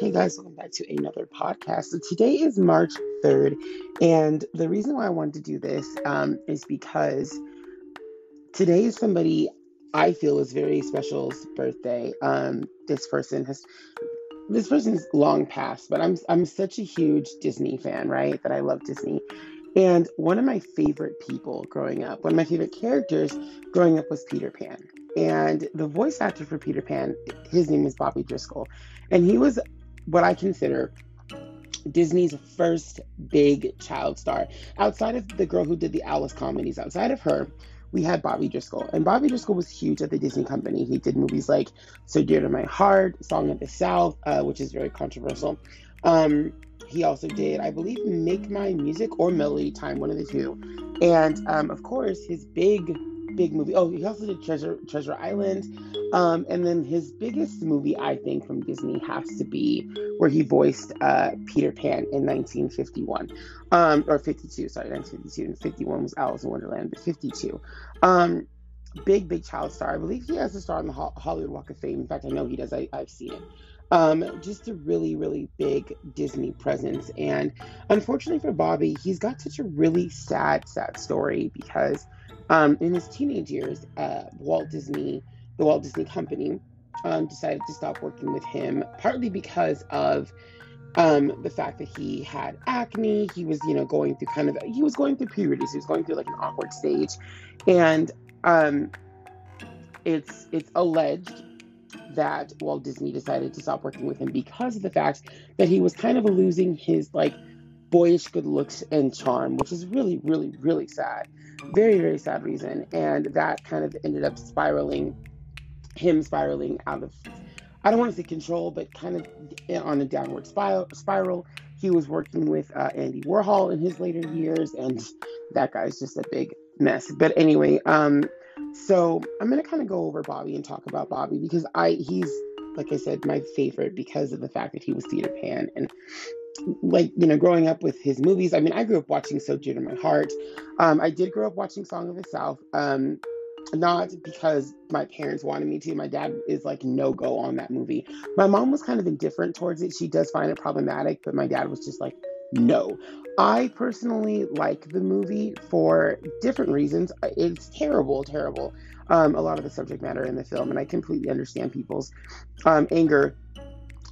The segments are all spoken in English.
Hey guys, welcome back to another podcast. So today is March 3rd, and the reason why I wanted to do this um, is because today is somebody I feel is very special's birthday. Um, this person has this person's long past, but I'm I'm such a huge Disney fan, right? That I love Disney. And one of my favorite people growing up, one of my favorite characters growing up was Peter Pan. And the voice actor for Peter Pan, his name is Bobby Driscoll. And he was what I consider Disney's first big child star. Outside of the girl who did the Alice comedies, outside of her, we had Bobby Driscoll. And Bobby Driscoll was huge at the Disney company. He did movies like So Dear to My Heart, Song of the South, uh, which is very controversial. Um, he also did, I believe, Make My Music or Melody Time, one of the two. And um, of course, his big big movie. Oh, he also did Treasure Treasure Island, um, and then his biggest movie, I think, from Disney has to be where he voiced uh, Peter Pan in 1951, um, or 52. Sorry, 1952, and 51 was Alice in Wonderland, but 52. Um, big, big child star. I believe he has a star on the Hollywood Walk of Fame. In fact, I know he does. I, I've seen it. Um, just a really, really big Disney presence. And unfortunately for Bobby, he's got such a really sad, sad story because um, in his teenage years, uh, Walt Disney, the Walt Disney Company, um, decided to stop working with him, partly because of um, the fact that he had acne. He was, you know, going through kind of he was going through puberty, so he was going through like an awkward stage, and um, it's it's alleged that Walt Disney decided to stop working with him because of the fact that he was kind of losing his like boyish good looks and charm, which is really, really, really sad. Very, very sad reason. And that kind of ended up spiraling, him spiraling out of, I don't want to say control, but kind of on a downward spiral. He was working with uh, Andy Warhol in his later years, and that guy's just a big mess. But anyway, um, so I'm gonna kind of go over Bobby and talk about Bobby because I he's like I said my favorite because of the fact that he was Peter Pan and like you know growing up with his movies. I mean i grew up watching so dear to my heart. Um, i did grow up watching song of the south um, not because my parents wanted me to. My dad is like no go on that movie. My mom was kind of indifferent towards it. She does find it problematic but my dad was just like no i personally like the movie for different reasons it's terrible terrible um, a lot of the subject matter in the film and i completely understand people's um, anger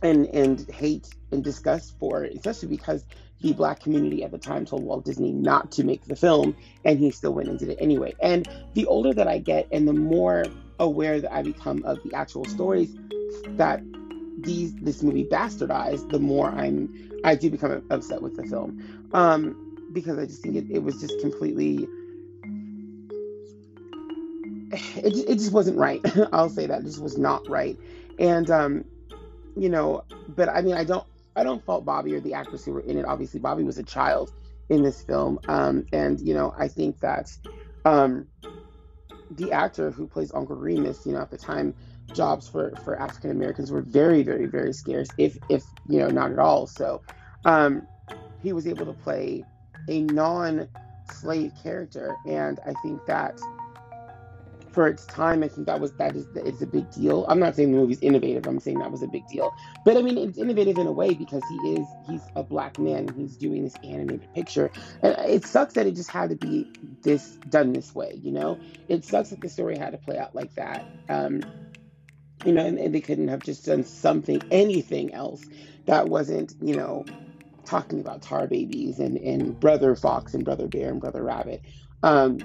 and and hate and disgust for it, especially because the black community at the time told Walt Disney not to make the film, and he still went and did it anyway. And the older that I get, and the more aware that I become of the actual stories that these this movie bastardized, the more I'm I do become upset with the film, um, because I just think it, it was just completely. It, it just wasn't right. I'll say that it just was not right, and um, you know, but I mean, I don't, I don't fault Bobby or the actors who were in it. Obviously, Bobby was a child in this film, um, and you know, I think that um, the actor who plays Uncle Remus, you know, at the time, jobs for for African Americans were very, very, very scarce, if if you know, not at all. So, um, he was able to play a non-slave character, and I think that for its time, I think that was that is it's a big deal. I'm not saying the movie's innovative. I'm saying that was a big deal. But I mean, it's innovative in a way because he is he's a black man and he's doing this animated picture. And it sucks that it just had to be this done this way. You know, it sucks that the story had to play out like that. Um, you know, and, and they couldn't have just done something, anything else that wasn't, you know, talking about tar babies and and brother fox and brother bear and brother rabbit. Um,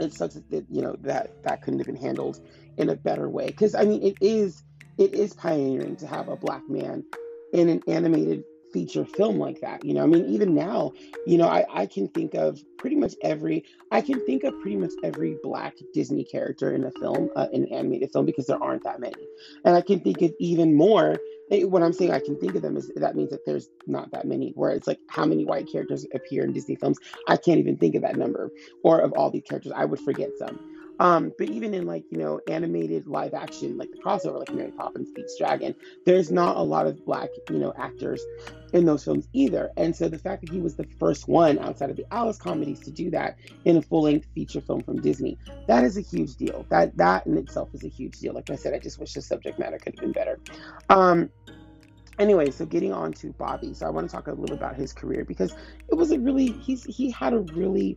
it sucks that you know that that couldn't have been handled in a better way because i mean it is it is pioneering to have a black man in an animated feature film like that you know i mean even now you know i, I can think of pretty much every i can think of pretty much every black disney character in a film uh, in an animated film because there aren't that many and i can think of even more what I'm saying I can think of them is that means that there's not that many. Where it's like how many white characters appear in Disney films, I can't even think of that number. Or of all these characters, I would forget some. Um, but even in like you know animated live action, like the crossover, like Mary Poppins Pete's Dragon, there's not a lot of black you know actors in those films either. And so the fact that he was the first one outside of the Alice comedies to do that in a full length feature film from Disney, that is a huge deal. That that in itself is a huge deal. Like I said, I just wish the subject matter could have been better. Um, anyway, so getting on to Bobby. So I want to talk a little bit about his career because it was a really he's he had a really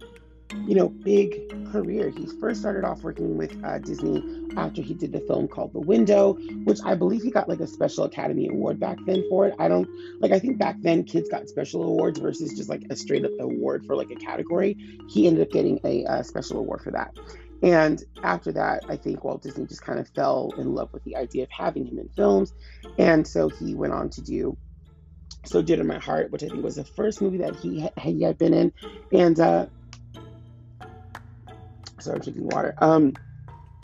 you know, big career. He first started off working with uh, Disney after he did the film called The Window, which I believe he got like a special Academy Award back then for it. I don't like, I think back then kids got special awards versus just like a straight up award for like a category. He ended up getting a, a special award for that. And after that, I think Walt Disney just kind of fell in love with the idea of having him in films. And so he went on to do So Dear to My Heart, which I think was the first movie that he, he had been in. And uh, sorry, I'm drinking water. Um,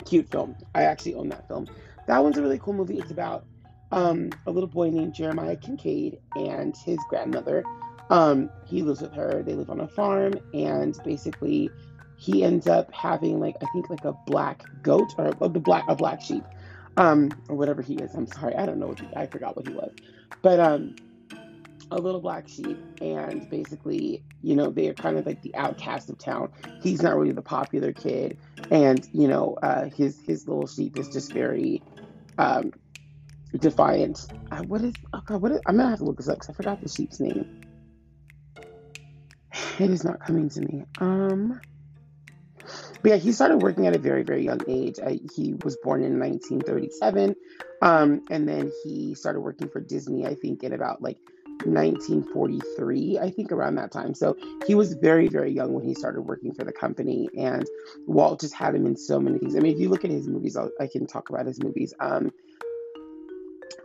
cute film. I actually own that film. That one's a really cool movie. It's about um, a little boy named Jeremiah Kincaid and his grandmother. Um, he lives with her. They live on a farm, and basically, he ends up having like I think like a black goat or a, black a black sheep, um, or whatever he is. I'm sorry, I don't know what he, I forgot what he was, but um, a little black sheep and basically you know they are kind of like the outcast of town he's not really the popular kid and you know uh, his his little sheep is just very um, defiant uh, what is oh God, what is, i'm gonna have to look this up because i forgot the sheep's name it is not coming to me um but yeah, he started working at a very, very young age. I, he was born in 1937. Um, and then he started working for Disney, I think, in about like 1943, I think, around that time. So he was very, very young when he started working for the company, and Walt just had him in so many things. I mean, if you look at his movies, I'll, i can talk about his movies. Um,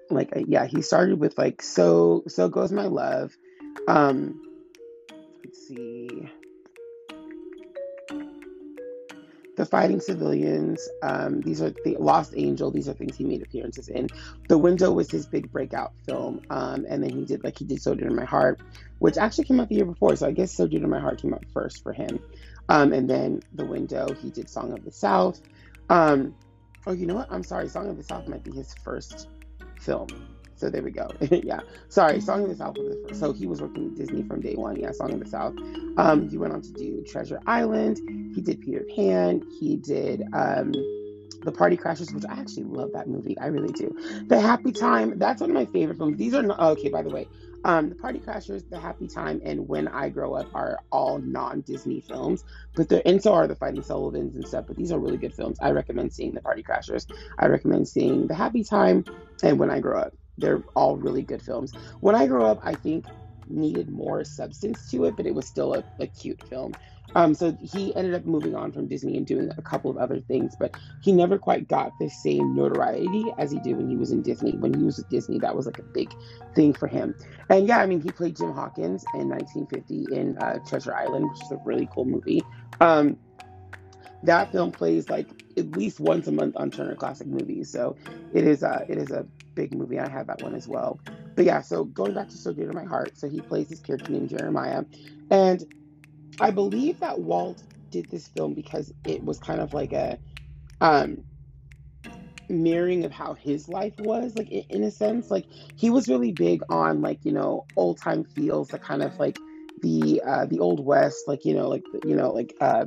like, uh, yeah, he started with like "So So Goes My Love." Um, let's see. The Fighting Sullivans. Um, these are the Lost Angel. These are things he made appearances in. The Window was his big breakout film, um, and then he did like he did So Dear to My Heart, which actually came out the year before. So I guess So Dear to My Heart came out first for him, um, and then The Window. He did Song of the South. Um, oh, you know what? I'm sorry. Song of the South might be his first film. So there we go. yeah. Sorry, Song of the South was the first. So he was working with Disney from day one. Yeah, Song of the South. Um, he went on to do Treasure Island. He did Peter Pan. He did um, The Party Crashers, which I actually love that movie. I really do. The Happy Time. That's one of my favorite films. These are not, okay. By the way, um, The Party Crashers, The Happy Time, and When I Grow Up are all non-Disney films, but they're and so are The Fighting Sullivans and stuff. But these are really good films. I recommend seeing The Party Crashers. I recommend seeing The Happy Time and When I Grow Up. They're all really good films. When I grew up, I think needed more substance to it, but it was still a, a cute film. Um, so he ended up moving on from Disney and doing a couple of other things, but he never quite got the same notoriety as he did when he was in Disney. When he was with Disney, that was like a big thing for him. And yeah, I mean, he played Jim Hawkins in 1950 in uh, Treasure Island, which is a really cool movie. Um, that film plays like at least once a month on Turner Classic Movies, so it is a it is a big movie. I have that one as well. But yeah, so going back to So Dear to My Heart, so he plays this character named Jeremiah. And I believe that Walt did this film because it was kind of like a um mirroring of how his life was, like in a sense. Like he was really big on like, you know, old time feels, the kind of like the uh the old west, like, you know, like you know, like uh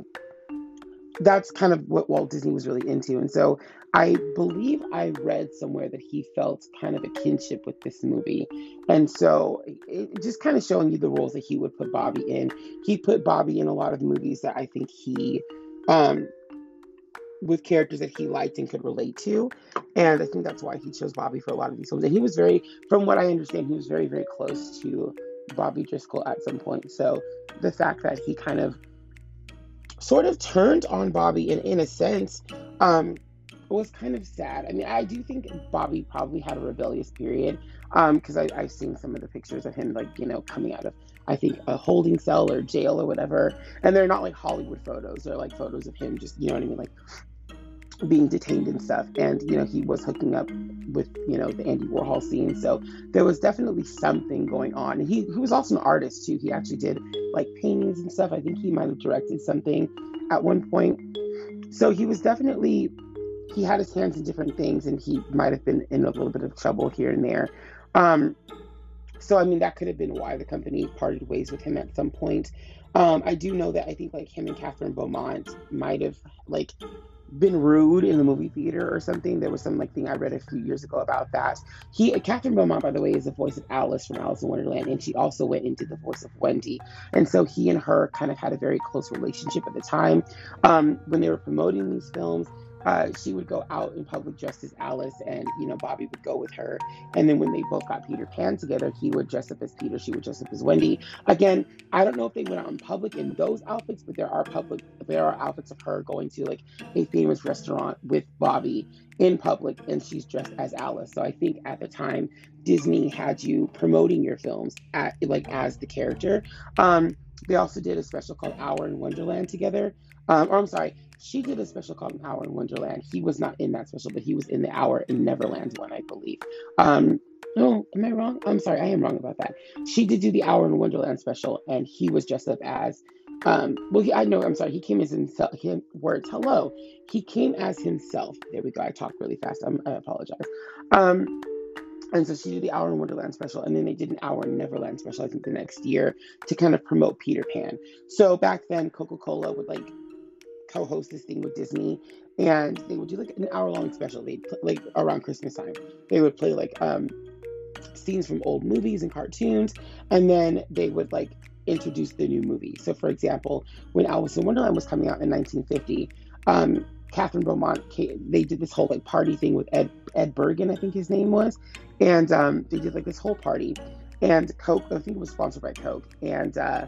that's kind of what Walt Disney was really into. And so I believe I read somewhere that he felt kind of a kinship with this movie. And so it, just kind of showing you the roles that he would put Bobby in. He put Bobby in a lot of movies that I think he, um, with characters that he liked and could relate to. And I think that's why he chose Bobby for a lot of these films. And he was very, from what I understand, he was very, very close to Bobby Driscoll at some point. So the fact that he kind of sort of turned on Bobby in, in a sense um, was kind of sad. I mean, I do think Bobby probably had a rebellious period because um, I've seen some of the pictures of him, like, you know, coming out of, I think, a holding cell or jail or whatever. And they're not like Hollywood photos, they're like photos of him just, you know what I mean? Like, being detained and stuff and you know he was hooking up with you know the andy warhol scene so there was definitely something going on and he, he was also an artist too he actually did like paintings and stuff i think he might have directed something at one point so he was definitely he had his hands in different things and he might have been in a little bit of trouble here and there um, so i mean that could have been why the company parted ways with him at some point um, i do know that i think like him and Kathryn Beaumont might have like been rude in the movie theater or something. There was some like thing I read a few years ago about that. He, Kathryn Beaumont, by the way, is the voice of Alice from Alice in Wonderland, and she also went into the voice of Wendy. And so he and her kind of had a very close relationship at the time um, when they were promoting these films uh, she would go out in public dressed as Alice, and you know Bobby would go with her. And then when they both got Peter Pan together, he would dress up as Peter, she would dress up as Wendy. Again, I don't know if they went out in public in those outfits, but there are public, there are outfits of her going to like a famous restaurant with Bobby in public, and she's dressed as Alice. So I think at the time Disney had you promoting your films at like as the character. Um, they also did a special called Hour in Wonderland together. Um, or I'm sorry, she did a special called Hour in Wonderland. He was not in that special, but he was in the Hour in Neverland one, I believe. Um, no, am I wrong? I'm sorry, I am wrong about that. She did do the Hour in Wonderland special, and he was dressed up as. Um, well, he, I know. I'm sorry. He came as himself. Him, words. Hello. He came as himself. There we go. I talked really fast. I'm, I apologize. Um, and so she did the Hour in Wonderland special, and then they did an Hour in Neverland special, I think the next year, to kind of promote Peter Pan. So back then, Coca Cola would like co-host this thing with Disney, and they would do like an hour-long special. They like around Christmas time. They would play like um, scenes from old movies and cartoons, and then they would like introduce the new movie. So, for example, when Alice in Wonderland was coming out in 1950, um, Kathryn Beaumont, they did this whole like party thing with Ed Ed Bergen, I think his name was, and um, they did like this whole party. And Coke, I think it was sponsored by Coke, and uh,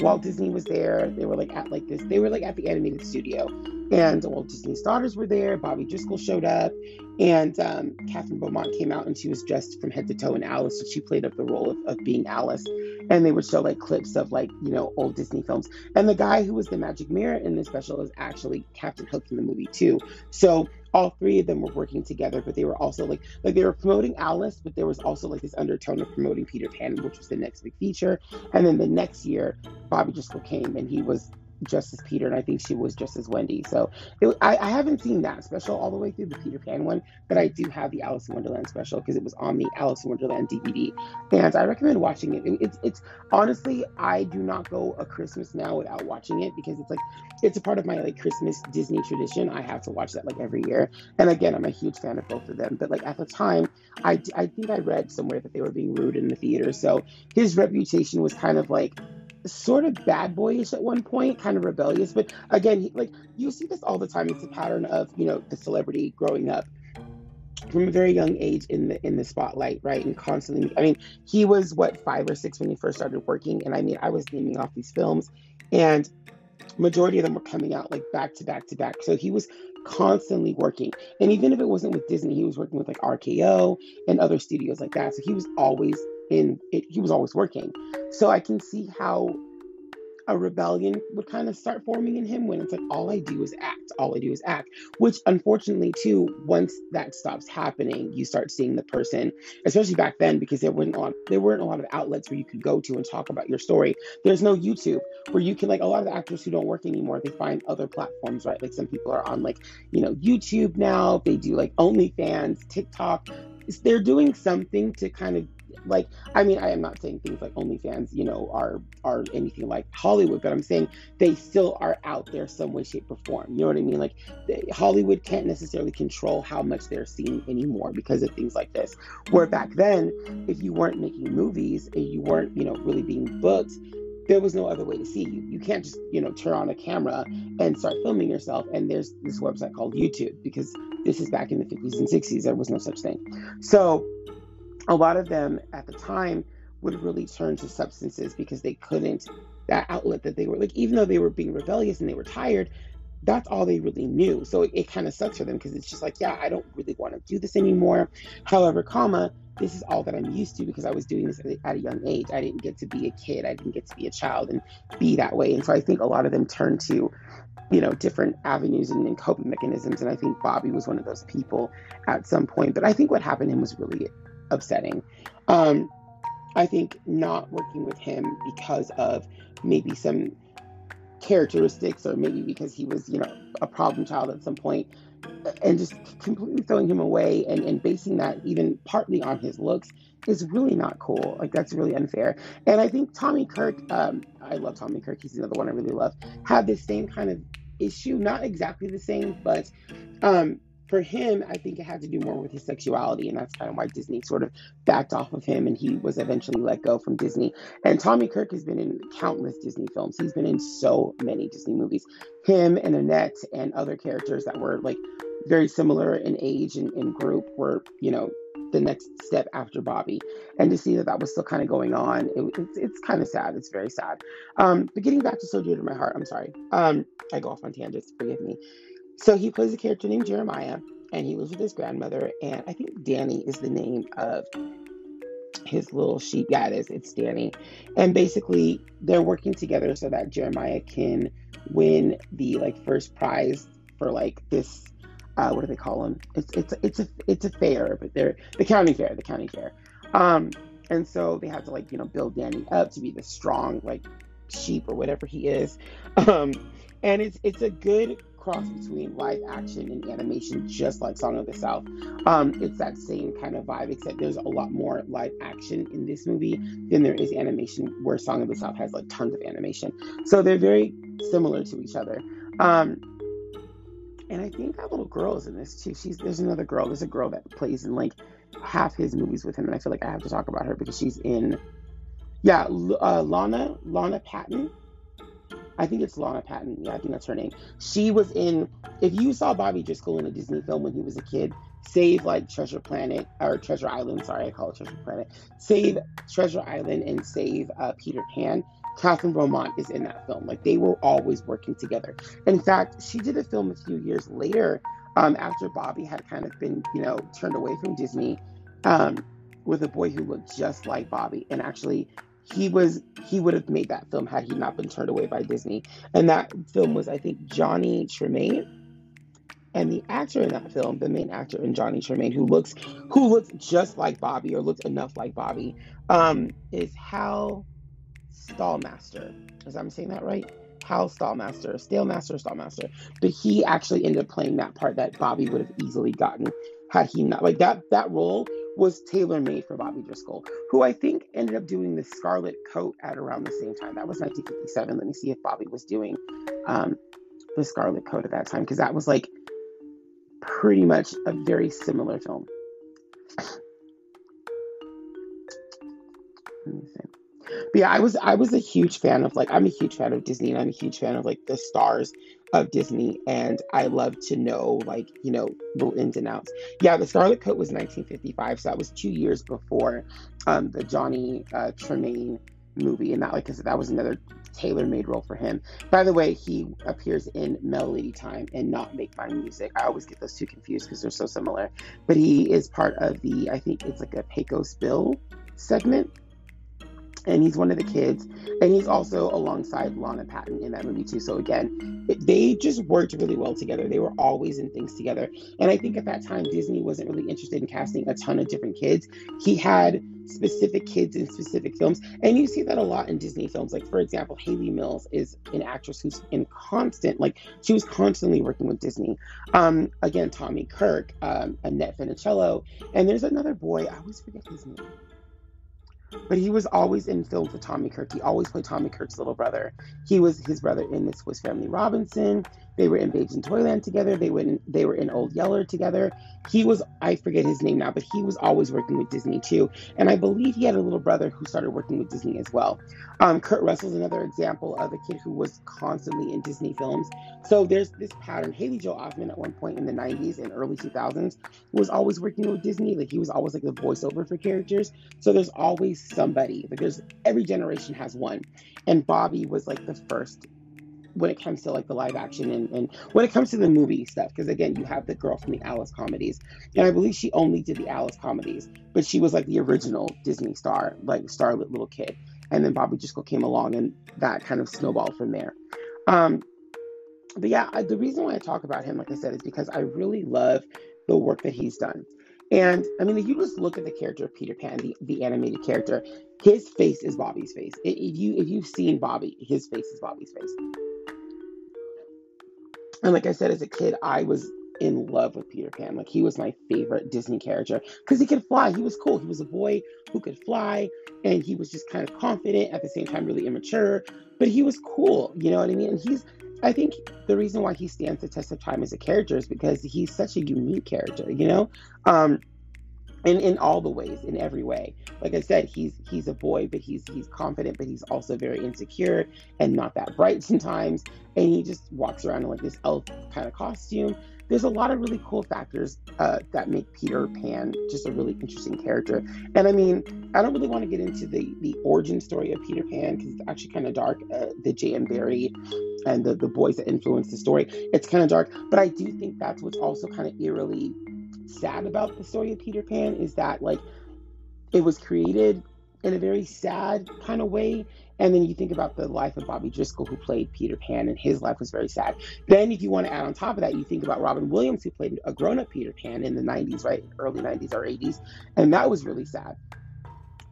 Walt Disney was there. They were like at like this. They were like at the animated studio, and Walt Disney's daughters were there. Bobby Driscoll showed up, and um, Kathryn Beaumont came out, and she was dressed from head to toe in Alice. So she played up the role of, of being Alice, and they would show like clips of like you know old Disney films. And the guy who was the magic mirror in this special is actually Captain Hook in the movie too. So all three of them were working together, but they were also like like they were promoting Alice, but there was also like this undertone of promoting Peter Pan, which was the next big feature. And then the next year, Bobby Driscoll came and he was just as Peter, and I think she was just as Wendy. So it, I, I, haven't seen that special all the way through the Peter Pan one, but I do have the Alice in Wonderland special because it was on the Alice in Wonderland DVD, and I recommend watching it. it. It's it's honestly I do not go a Christmas now without watching it because it's like it's a part of my like Christmas Disney tradition. I have to watch that like every year, and again I'm a huge fan of both of them. But like at the time, I I think I read somewhere that they were being rude in the theater, so his reputation was kind of like sort of bad boyish at one point, kind of rebellious. But again, he, like you see this all the time. It's a pattern of you know the celebrity growing up from a very young age in the in the spotlight, right? And constantly. I mean, he was what five or six when he first started working, and I mean, I was naming off these films, and majority of them were coming out like back to back to back. So he was constantly working. And even if it wasn't with Disney, he was working with like RKO and other studios like that. So he was always in it, he was always working. So I can see how a rebellion would kind of start forming in him when it's like all I do is act, all I do is act. Which unfortunately, too, once that stops happening, you start seeing the person, especially back then, because there weren't a lot, there weren't a lot of outlets where you could go to and talk about your story. There's no YouTube where you can like a lot of the actors who don't work anymore, they find other platforms, right? Like some people are on like you know YouTube now, they do like OnlyFans, TikTok. They're doing something to kind of like I mean I am not saying things like OnlyFans you know are are anything like Hollywood but I'm saying they still are out there some way shape or form you know what I mean like they, Hollywood can't necessarily control how much they're seen anymore because of things like this where back then if you weren't making movies and you weren't you know really being booked there was no other way to see you. You can't just, you know, turn on a camera and start filming yourself. And there's this website called YouTube because this is back in the 50s and 60s. There was no such thing. So a lot of them at the time would really turn to substances because they couldn't that outlet that they were like even though they were being rebellious and they were tired that's all they really knew. So it, it kind of sucks for them because it's just like yeah i don't really want to do this anymore. However comma this is all that i'm used to because i was doing this at a, at a young age. I didn't get to be a kid. I didn't get to be a child and be that way. And so i think a lot of them turn to you know different avenues and, and coping mechanisms. And i think bobby was one of those people at some point. But i think what happened to him was really upsetting. Um, I think not working with him because of maybe some characteristics, or maybe because he was, you know, a problem child at some point, and just completely throwing him away and, and basing that even partly on his looks is really not cool. Like that's really unfair. And I think Tommy Kirk, um, I love Tommy Kirk. He's another one I really love. Had this same kind of issue, not exactly the same, but um, for him, I think it had to do more with his sexuality, and that's kind of why Disney sort of backed off of him, and he was eventually let go from Disney. And Tommy Kirk has been in countless Disney films. He's been in so many Disney movies. Him and Annette and other characters that were like very similar in age and in group were, you know, the next step after Bobby. And to see that that was still kind of going on, it, it's, it's kind of sad. It's very sad. Um, but getting back to So Dear to My Heart, I'm sorry. Um, I go off on tangents, forgive me. So he plays a character named Jeremiah, and he lives with his grandmother. And I think Danny is the name of his little sheep. Is. It's Danny. And basically, they're working together so that Jeremiah can win the like first prize for like this. Uh, what do they call them? It's it's it's a it's a fair, but they're the county fair, the county fair. Um, and so they have to like you know build Danny up to be the strong like sheep or whatever he is. Um, and it's it's a good cross between live action and animation, just like Song of the South. Um, it's that same kind of vibe, except there's a lot more live action in this movie than there is animation, where Song of the South has like tons of animation. So they're very similar to each other. Um, and I think that little girl is in this too. She's there's another girl. There's a girl that plays in like half his movies with him, and I feel like I have to talk about her because she's in, yeah, uh, Lana Launa Patten I think it's Lana Patten. Yeah, I think that's her name. She was in. If you saw Bobby Driscoll in a Disney film when he was a kid, save like Treasure Planet or Treasure Island. Sorry, I call it Treasure Planet. Save Treasure Island and save uh, Peter Pan. Kathryn Beaumont is in that film. Like they were always working together. In fact, she did a film a few years later um, after Bobby had kind of been, you know, turned away from Disney um, with a boy who looked just like Bobby. And actually, he was he would have made that film had he not been turned away by Disney. And that film was, I think, Johnny Tremain. And the actor in that film, the main actor in Johnny Tremain, who looks who looks just like Bobby or looks enough like Bobby, um, is Hal Stalmaster. Is I'm saying that right? Hal Stalmaster, Stalemaster, Stalmaster. But he actually ended up playing that part that Bobby would have easily gotten had he not like that that role was tailor made for Bobby Driscoll, who I think ended up doing the Scarlet Coat at around the same time. That was 1957. Let me see if Bobby was doing um, the Scarlet Coat at that time, because that was like pretty much a very similar film. But yeah, I was I was a huge fan of like I'm a huge fan of Disney and I'm a huge fan of like the stars of Disney and I love to know like, you know, the ins and outs. Yeah, the Scarlet Coat was 1955, so that was two years before um, the Johnny uh, Tremain movie, and that like I said, that was another tailor-made role for him. By the way, he appears in Melody Time and not Make My Music. I always get those two confused because they're so similar. But he is part of the I think it's like a Pecos Bill segment and he's one of the kids. And he's also alongside Lana Patten in that movie too. So again it, they just worked really well together. They were always in things together. And i think at that time disney wasn't really interested in casting a ton of different kids. He had specific kids in specific films. And you see that a lot in disney films. Like for example Hayley Mills is an actress who's in constant like she was constantly working with disney. Um again tommy kirk um annette funicello. And there's another boy. I always forget his name but he was always in films with Tommy Kirk. He always played Tommy Kirk's little brother. He was his brother in The Swiss Family Robinson. They were in Babes in Toyland together. They went in, they were in Old Yeller together. He was I forget his name now, but he was always working with Disney too. And I believe he had a little brother who started working with Disney as well. Um, Kurt Russell's another example of a kid who was constantly in Disney films. So there's this pattern. Haley Joel Osment at one point in the 90s and early 2000s was always working with Disney. Like he was always like the voiceover for characters. So there's always somebody. There's every generation has one. And Bobby was like the first when it comes to like the live action and, and when it comes to the movie stuff because again you have the girl from the alice comedies and i believe she only did the alice comedies but she was like the original disney star like starlit little kid and then bobby driscoll came along and that kind of snowballed from there um but yeah I, the reason why i talk about him like i said is because i really love the work that he's done and I mean, if you just look at the character of Peter Pan, the, the animated character, his face is Bobby's face. If you if you've seen Bobby, his face is Bobby's face. And like I said, as a kid, I was in love with Peter Pan. Like he was my favorite Disney character because he could fly. He was cool. He was a boy who could fly, and he was just kind of confident at the same time, really immature. But he was cool. You know what I mean? And he's I think the reason why he stands the test of time as a character is because he's such a unique character, you know? Um, in, in all the ways, in every way. Like I said, he's he's a boy, but he's he's confident, but he's also very insecure and not that bright sometimes. And he just walks around in like this elf kind of costume. There's a lot of really cool factors uh, that make Peter Pan just a really interesting character. And I mean, I don't really want to get into the the origin story of Peter Pan because it's actually kind of dark. Uh, the J.M. Barrie and the the boys that influenced the story, it's kind of dark. But I do think that's what's also kind of eerily sad about the story of Peter Pan is that like it was created in a very sad kind of way. And then you think about the life of Bobby Driscoll, who played Peter Pan, and his life was very sad. Then, if you want to add on top of that, you think about Robin Williams, who played a grown up Peter Pan in the 90s, right? Early 90s or 80s. And that was really sad.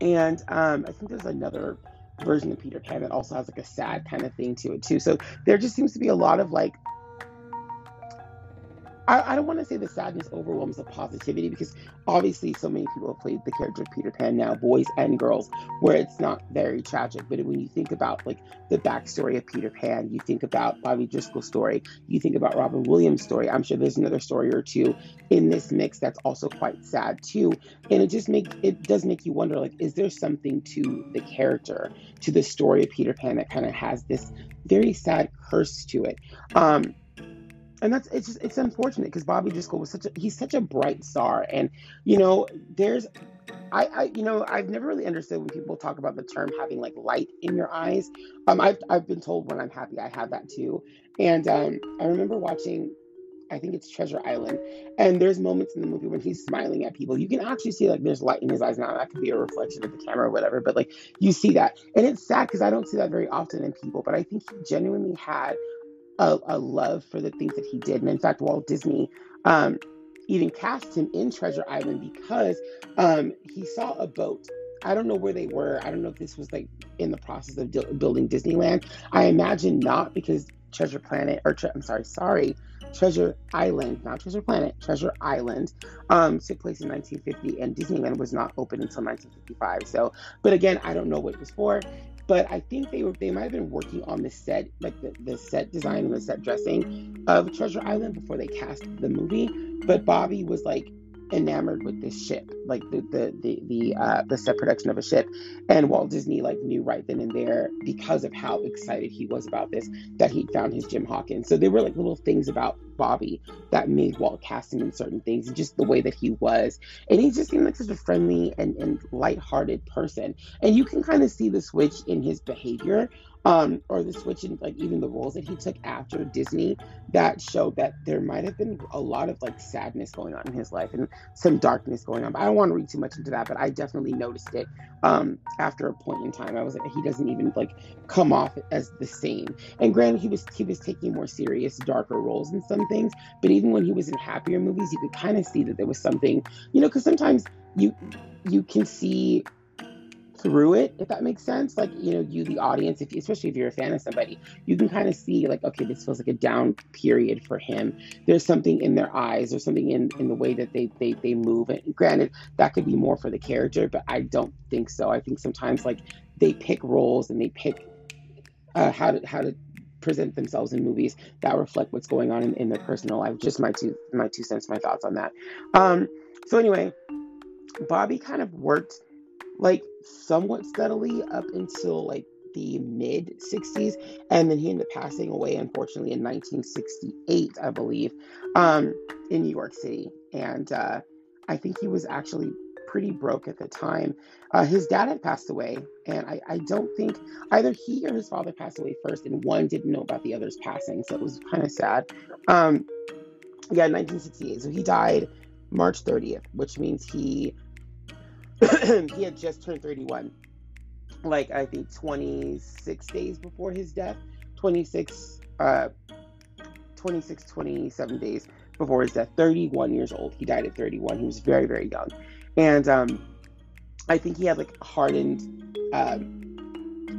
And um, I think there's another version of Peter Pan that also has like a sad kind of thing to it, too. So there just seems to be a lot of like I, I don't want to say the sadness overwhelms the positivity because obviously so many people have played the character of Peter Pan now, boys and girls, where it's not very tragic. But when you think about like the backstory of Peter Pan, you think about Bobby Driscoll's story, you think about Robin Williams' story. I'm sure there's another story or two in this mix that's also quite sad too. And it just makes it does make you wonder like, is there something to the character, to the story of Peter Pan that kind of has this very sad curse to it? Um, and that's it's just it's unfortunate because Bobby Driscoll was such a he's such a bright star, and you know there's I, I you know I've never really understood when people talk about the term having like light in your eyes. Um, I've I've been told when I'm happy I have that too, and um, I remember watching. I think it's Treasure Island, and there's moments in the movie when he's smiling at people. You can actually see like there's light in his eyes. Now that could be a reflection of the camera or whatever, but like you see that, and it's sad because I don't see that very often in people. But I think he genuinely had a, a love for the things that he did. And in fact, Walt Disney um, even cast him in Treasure Island because um, he saw a boat. I don't know where they were. I don't know if this was like in the process of building Disneyland. I imagine not because Treasure Planet, or tre- I'm sorry, sorry, Treasure Island, not Treasure Planet, Treasure Island, um, took place in 1950, and Disneyland was not open until 1955. So, but again, I don't know what it was for. But I think they were they might have been working on the set, like the, the set design and the set dressing of Treasure Island before they cast the movie. But Bobby was like, enamored with this ship, like the the the the, uh, the set production of a ship, and Walt Disney like knew right then and there because of how excited he was about this that he'd found his Jim Hawkins. So there were like little things about Bobby that made Walt cast him in certain things, and just the way that he was, and he just seemed like such a friendly and and lighthearted person, and you can kind of see the switch in his behavior um, or the switch in like even the roles that he took after Disney that showed that there might have been a lot of like sadness going on in his life and some darkness going on. But I don't want to read too much into that, but I definitely noticed it um, after a point in time. I was like, he doesn't even like come off as the same. And granted, he was he was taking more serious, darker roles in some things, but even when he was in happier movies, you could kind of see that there was something, you know, because sometimes you you can see through it, if that makes sense. Like, you know, you, the audience, if especially if you're a fan of somebody, you can kind of see, like, okay, this feels like a down period for him. There's something in their eyes, there's something in, in the way that they, they, they move. And granted, that could be more for the character, but I don't think so. I think sometimes, like, they pick roles and they pick uh, how to, how to, present themselves in movies that reflect what's going on in, in their personal life. Just my two my two cents my thoughts on that. Um so anyway bobby kind of worked like somewhat steadily up until like the mid 60s and then he ended up passing away unfortunately in 1968 i believe um, in new york city. And uh, i think he was actually pretty broke at the time. Uh, his dad had passed away and I, I don't think either he or his father passed away first and one didn't know about the other's passing so it was kind of sad. Um, yeah 1968 so he died march 30th which means he he had just turned 31 like i think 26 days before his death 26 uh 26 27 days before his death 31 years old he died at 31 he was very very young and um i think he had like hardened um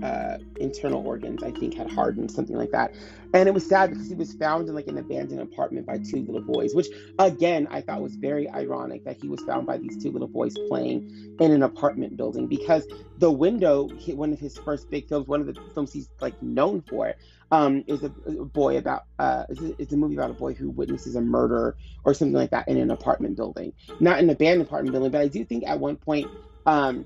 uh, internal organs, I think, had hardened, something like that. And it was sad because he was found in like an abandoned apartment by two little boys, which again I thought was very ironic that he was found by these two little boys playing in an apartment building because the window, one of his first big films, one of the films he's like known for, um, is a, boy about uh, it's a, it's a, movie about a boy who witnesses a murder or something like that in an apartment building, not an abandoned apartment building. But I do think at one point, um,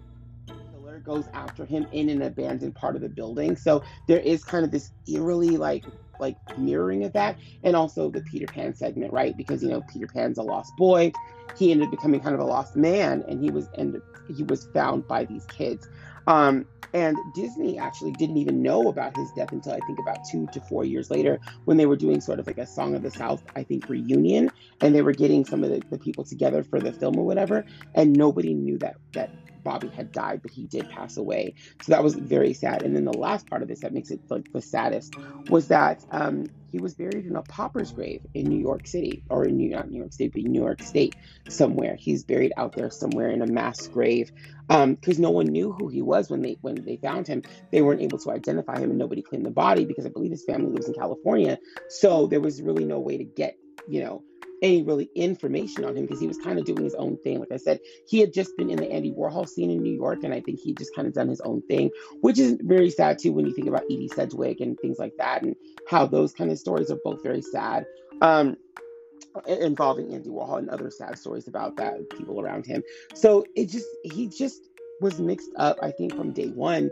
killer goes after him in an abandoned part of the building. So there is kind of this eerily like like mirroring of that, and also the Peter Pan segment, right? Because you know Peter Pan's a lost boy. He ended up becoming kind of a lost man, and he was and he was found by these kids. Um, and Disney actually didn't even know about his death until I think about two to four years later when they were doing sort of like a Song of the South, I think, reunion. And they were getting some of the, the people together for the film or whatever. And nobody knew that that Bobby had died, but he did pass away. So that was very sad. And then the last part of this that makes it like the saddest was that um, he was buried in a pauper's grave in New York City, or in New not New York State, but New York State somewhere. He's buried out there somewhere in a mass grave because um, no one knew who he was when they when they found him. They weren't able to identify him, and nobody claimed the body because I believe his family lives in California. So there was really no way to get you know any really information on him because he was kind of doing his own thing. Like I said, he had just been in the Andy Warhol scene in New York, and I think he just kind of done his own thing, which is very sad too when you think about Edie Sedgwick and things like that, and how those kind of stories are both very sad. Um, involving Andy Warhol and other sad stories about that people around him. So it just he just was mixed up, I think, from day one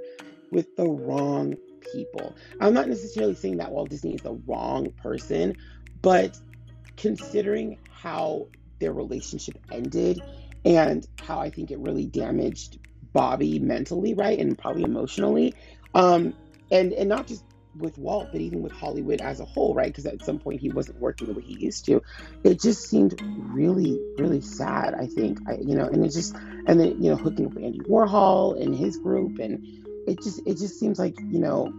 with the wrong people. I'm not necessarily saying that Walt Disney is the wrong person, but considering how their relationship ended and how I think it really damaged Bobby mentally, right, and probably emotionally, um, and and not just with Walt, but even with Hollywood as a whole, right? Because at some point he wasn't working the way he used to. It just seemed really, really sad. I think, I, you know, and it just, and then you know, hooking up with Andy Warhol and his group, and it just, it just seems like you know,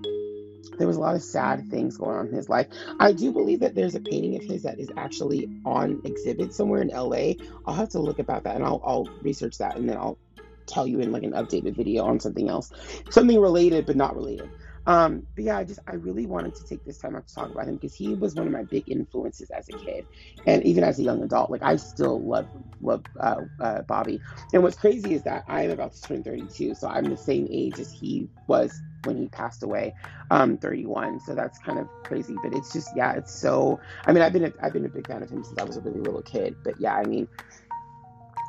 there was a lot of sad things going on in his life. I do believe that there's a painting of his that is actually on exhibit somewhere in LA. I'll have to look about that and I'll, I'll research that and then I'll tell you in like an updated video on something else, something related but not related. Um, but yeah, I just I really wanted to take this time out to talk about him because he was one of my big influences as a kid, and even as a young adult. Like I still love love uh, uh, Bobby. And what's crazy is that I am about to turn 32, so I'm the same age as he was when he passed away, um, 31. So that's kind of crazy. But it's just yeah, it's so. I mean, I've been a, I've been a big fan of him since I was a really little kid. But yeah, I mean,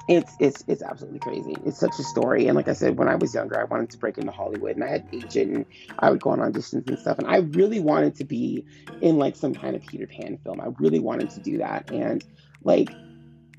it's it's it's absolutely crazy. It's such a story. And like I said, when I was younger, I wanted to break into Hollywood, and I had agent, and I would go on auditions and stuff. And I really wanted to be in like some kind of Peter Pan film. I really wanted to do that, and like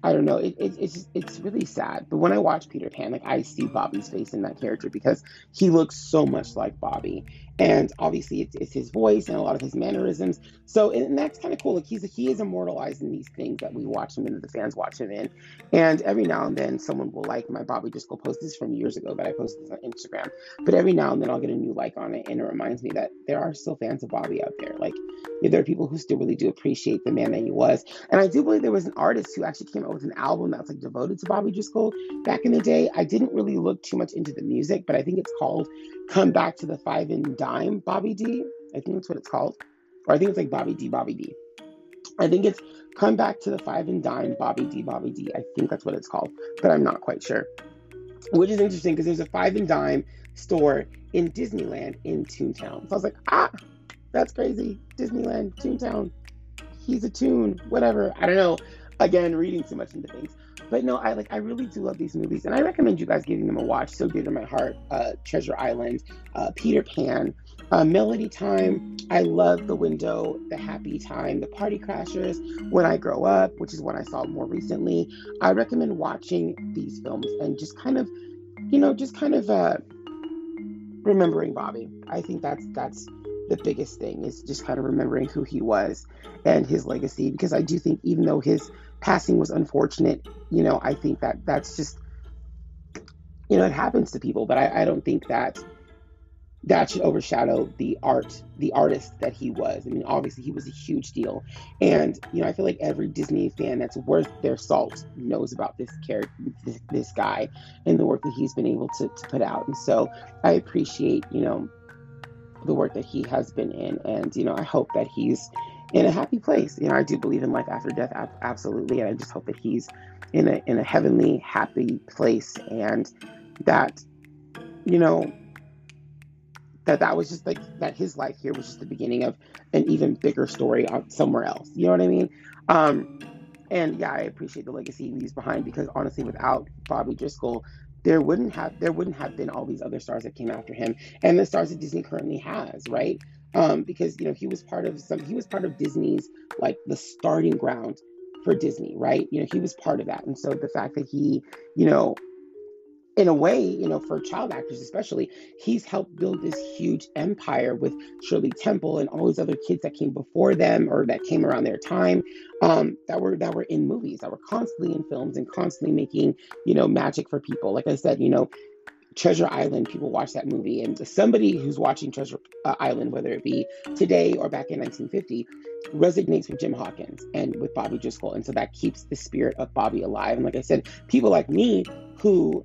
I don't know. It, it, it's it's really sad. But when I watch Peter Pan, like I see Bobby's face in that character because he looks so much like Bobby, and obviously it's, it's his voice and a lot of his mannerisms. So and that's kind of cool. Like he's he is immortalized in these things that we watch him in, the fans watch him in. And every now and then someone will like my Bobby Driscoll post. This from years ago, but I posted this on Instagram. But every now and then I'll get a new like on it, and it reminds me that there are still fans of Bobby out there. Like there are people who still really do appreciate the man that he was. And I do believe there was an artist who actually came out with an album that's like devoted to Bobby Driscoll back in the day. I didn't really look too much into the music, but I think it's called Come Back to the Five and Dime Bobby D. I think that's what it's called. Or I think it's like Bobby D, Bobby D. I think it's Come Back to the Five and Dime Bobby D, Bobby D. I think that's what it's called, but I'm not quite sure. Which is interesting because there's a five and dime store in Disneyland in Toontown. So I was like, ah, that's crazy. Disneyland, Toontown. He's a tune, whatever. I don't know. Again, reading too much into things. But no, I like I really do love these movies, and I recommend you guys giving them a watch. So dear to my heart, uh, Treasure Island, uh, Peter Pan, uh, Melody Time. I love The Window, The Happy Time, The Party Crashers. When I Grow Up, which is one I saw more recently. I recommend watching these films and just kind of, you know, just kind of uh, remembering Bobby. I think that's that's the biggest thing is just kind of remembering who he was and his legacy because I do think even though his passing was unfortunate, you know, I think that that's just you know, it happens to people, but I, I don't think that that should overshadow the art, the artist that he was. I mean, obviously he was a huge deal, and you know, I feel like every Disney fan that's worth their salt knows about this character, this, this guy, and the work that he's been able to, to put out. And so I appreciate, you know, the work that he has been in. And, you know, I hope that he's in a happy place. You know, I do believe in life after death, absolutely. And I just hope that he's in a, in a heavenly, happy place and that, you know, that that was just like that his life here was just the beginning of an even bigger story somewhere else. You know what I mean? Um, and yeah, I appreciate the legacy he leaves behind because honestly, without Bobby Driscoll, there wouldn't have there wouldn't have been all these other stars that came after him and the stars that Disney currently has, right? Um, because you know he was part of some he was part of Disney's like the starting ground for Disney, right? You know he was part of that, and so the fact that he you know in a way, you know, for child actors especially, he's helped build this huge empire with Shirley Temple and all these other kids that came before them or that came around their time, um, that were that were in movies, that were constantly in films and constantly making, you know, magic for people. Like I said, you know, Treasure Island, people watch that movie, and somebody who's watching Treasure uh, Island, whether it be today or back in 1950, resonates with Jim Hawkins and with Bobby Driscoll, and so that keeps the spirit of Bobby alive. And like I said, people like me who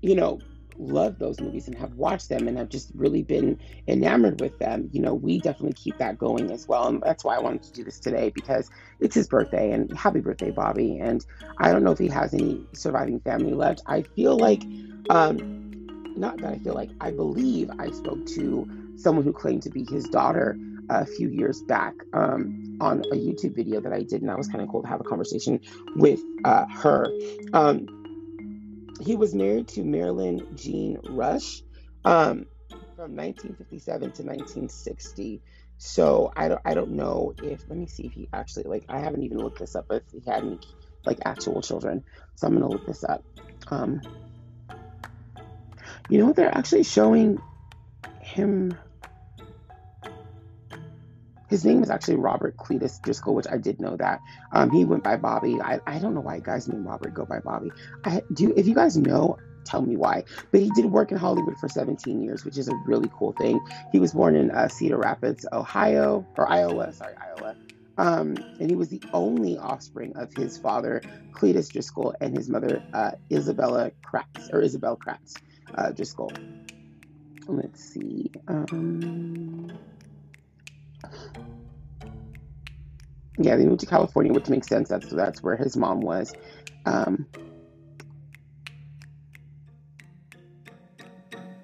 you know, love those movies and have watched them and have just really been enamored with them, you know, we definitely keep that going as well. And that's why I wanted to do this today because it's his birthday and happy birthday, Bobby. And I don't know if he has any surviving family left. I feel like, um, not that I feel like, I believe I spoke to someone who claimed to be his daughter a few years back um, on a YouTube video that I did, and that was kind of cool to have a conversation with uh, her. Um, he was married to Marilyn Jean Rush um, from 1957 to 1960. So I don't I don't know if let me see if he actually like I haven't even looked this up if he had any like actual children. So I'm gonna look this up. Um, you know what they're actually showing him his name is actually Robert Cletus Driscoll, which I did know that. Um, he went by Bobby. I, I don't know why guys named Robert go by Bobby. I do. If you guys know, tell me why. But he did work in Hollywood for 17 years, which is a really cool thing. He was born in uh, Cedar Rapids, Ohio, or Iowa. Sorry, Iowa. Um, and he was the only offspring of his father, Cletus Driscoll, and his mother, uh, Isabella Kratz, or Isabel Kratz uh, Driscoll. Let's see. Um, yeah, they moved to California, which makes sense. That's that's where his mom was. Um,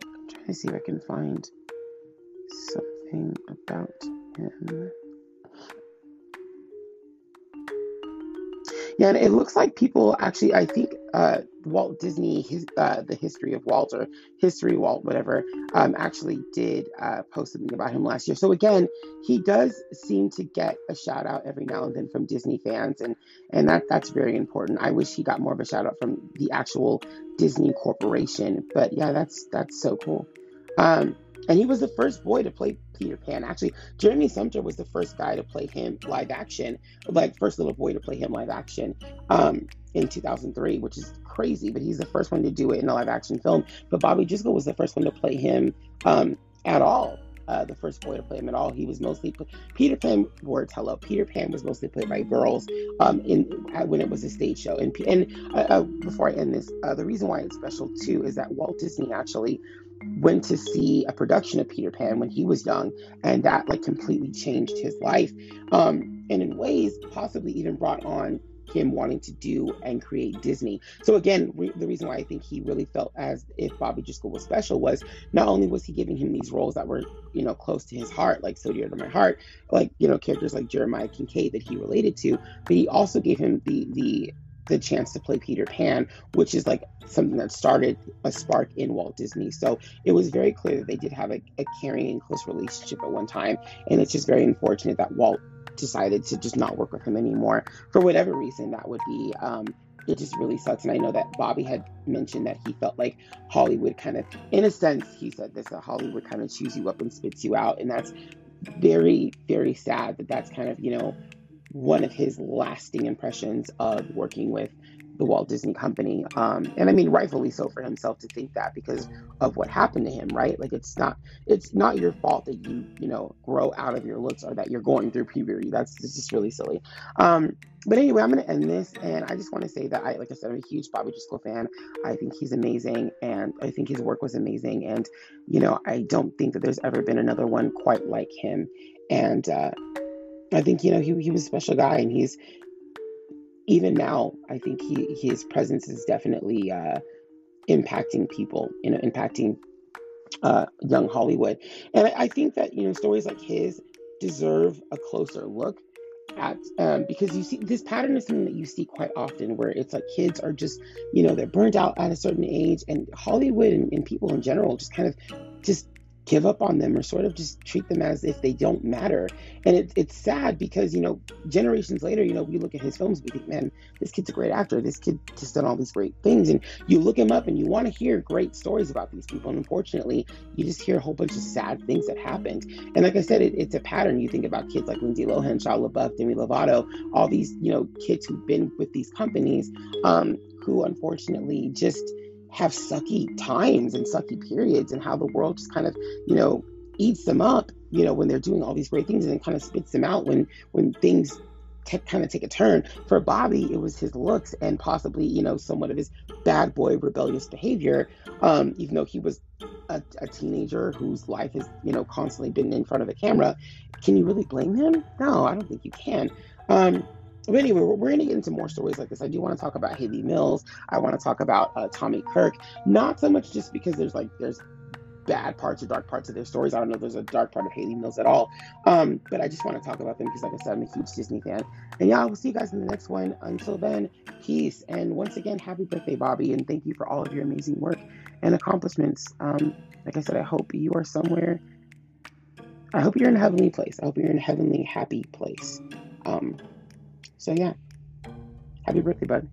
I'm trying to see if I can find something about him. Yeah, and it looks like people actually, I think uh, Walt Disney, his, uh, the history of Walt or history Walt, whatever, um, actually did uh, post something about him last year. So again, he does seem to get a shout out every now and then from Disney fans, and and that that's very important. I wish he got more of a shout out from the actual Disney Corporation, but yeah, that's that's so cool. Um, and he was the first boy to play Peter Pan. Actually, Jeremy Sumpter was the first guy to play him live action, like first little boy to play him live action um, in 2003, which is crazy. But he's the first one to do it in a live action film. But Bobby Driscoll was the first one to play him um, at all. Uh, the first boy to play him at all. He was mostly Peter Pan. Words hello. Peter Pan was mostly played by girls um, in when it was a stage show. And and uh, uh, before I end this, uh, the reason why it's special too is that Walt Disney actually went to see a production of Peter Pan when he was young, and that like completely changed his life. Um, and in ways, possibly even brought on him wanting to do and create Disney. So again, re- the reason why I think he really felt as if Bobby Driscoll was special was not only was he giving him these roles that were you know close to his heart, like so dear to my heart, like you know characters like Jeremiah Kincaid that he related to, but he also gave him the the the chance to play Peter Pan, which is like something that started a spark in Walt Disney. So it was very clear that they did have a, a caring and close relationship at one time. And it's just very unfortunate that Walt decided to just not work with him anymore for whatever reason that would be. Um, it just really sucks. And I know that Bobby had mentioned that he felt like Hollywood kind of, in a sense, he said this, that Hollywood kind of chews you up and spits you out. And that's very, very sad that that's kind of, you know, one of his lasting impressions of working with the Walt Disney Company. Um, and I mean, rightfully so for himself to think that because of what happened to him, right? Like it's not it's not your fault that you you know grow out of your looks or that you're going through puberty. That's just really silly. Um, but anyway, I'm gonna end this, and I just want to say that I, like I said, I'm a huge Bobby Driscoll fan. I think he's amazing, and I think his work was amazing. And you know, I don't think that there's ever been another one quite like him. And uh, I think you know he he was a special guy, and he's even now, I think he his presence is definitely uh, impacting people, you know, impacting uh, young Hollywood. And I, I, think that you know stories like his deserve a closer look at um, because you see this pattern is something that you see quite often where it's like kids are just you know they're burnt out at a certain age and Hollywood and, and people in general just kind of just give up on them or sort of just treat them as if they don't matter. And it, it's sad because, you know, generations later, you know, we look at his films, we think, man, this kid's a great actor. This kid just done all these great things. And you look him up and you want to hear great stories about these people. And unfortunately, you just hear a whole bunch of sad things that happened. And like I said, it, it's a pattern. You think about kids like Lindsay Lohan, Shia LaBeouf, Demi Lovato, all these, you know, kids who've been with these companies um, who unfortunately just – have sucky times and sucky periods and how the world just kind of, you know, eats them up, you know, when they're doing all these great things and then kind of spits them out when when things t- kind of take a turn. For Bobby, it was his looks and possibly, you know, somewhat of his bad boy rebellious behavior. Um, even though he was a, a, teenager whose life has, you know, constantly been in front of a camera, can you really blame him? No, I don't think you can. Um, but anyway, we're, going to get into more stories like this. I do want to talk about Hayley Mills. I want to talk about uh, Tommy Kirk. Not so much just because there's like there's bad parts or dark parts of their stories. I don't know if there's a dark part of Hayley Mills at all. Um, but I just want to talk about them because, like I said, I'm a huge Disney fan. And yeah, we'll see you guys in the next one. Until then, peace. And once again, happy birthday, Bobby. And thank you for all of your amazing work and accomplishments. Um, like I said, I hope you are somewhere. I hope you're in a heavenly place. I hope you're in a heavenly, happy place. Um, so yeah, happy birthday, bud.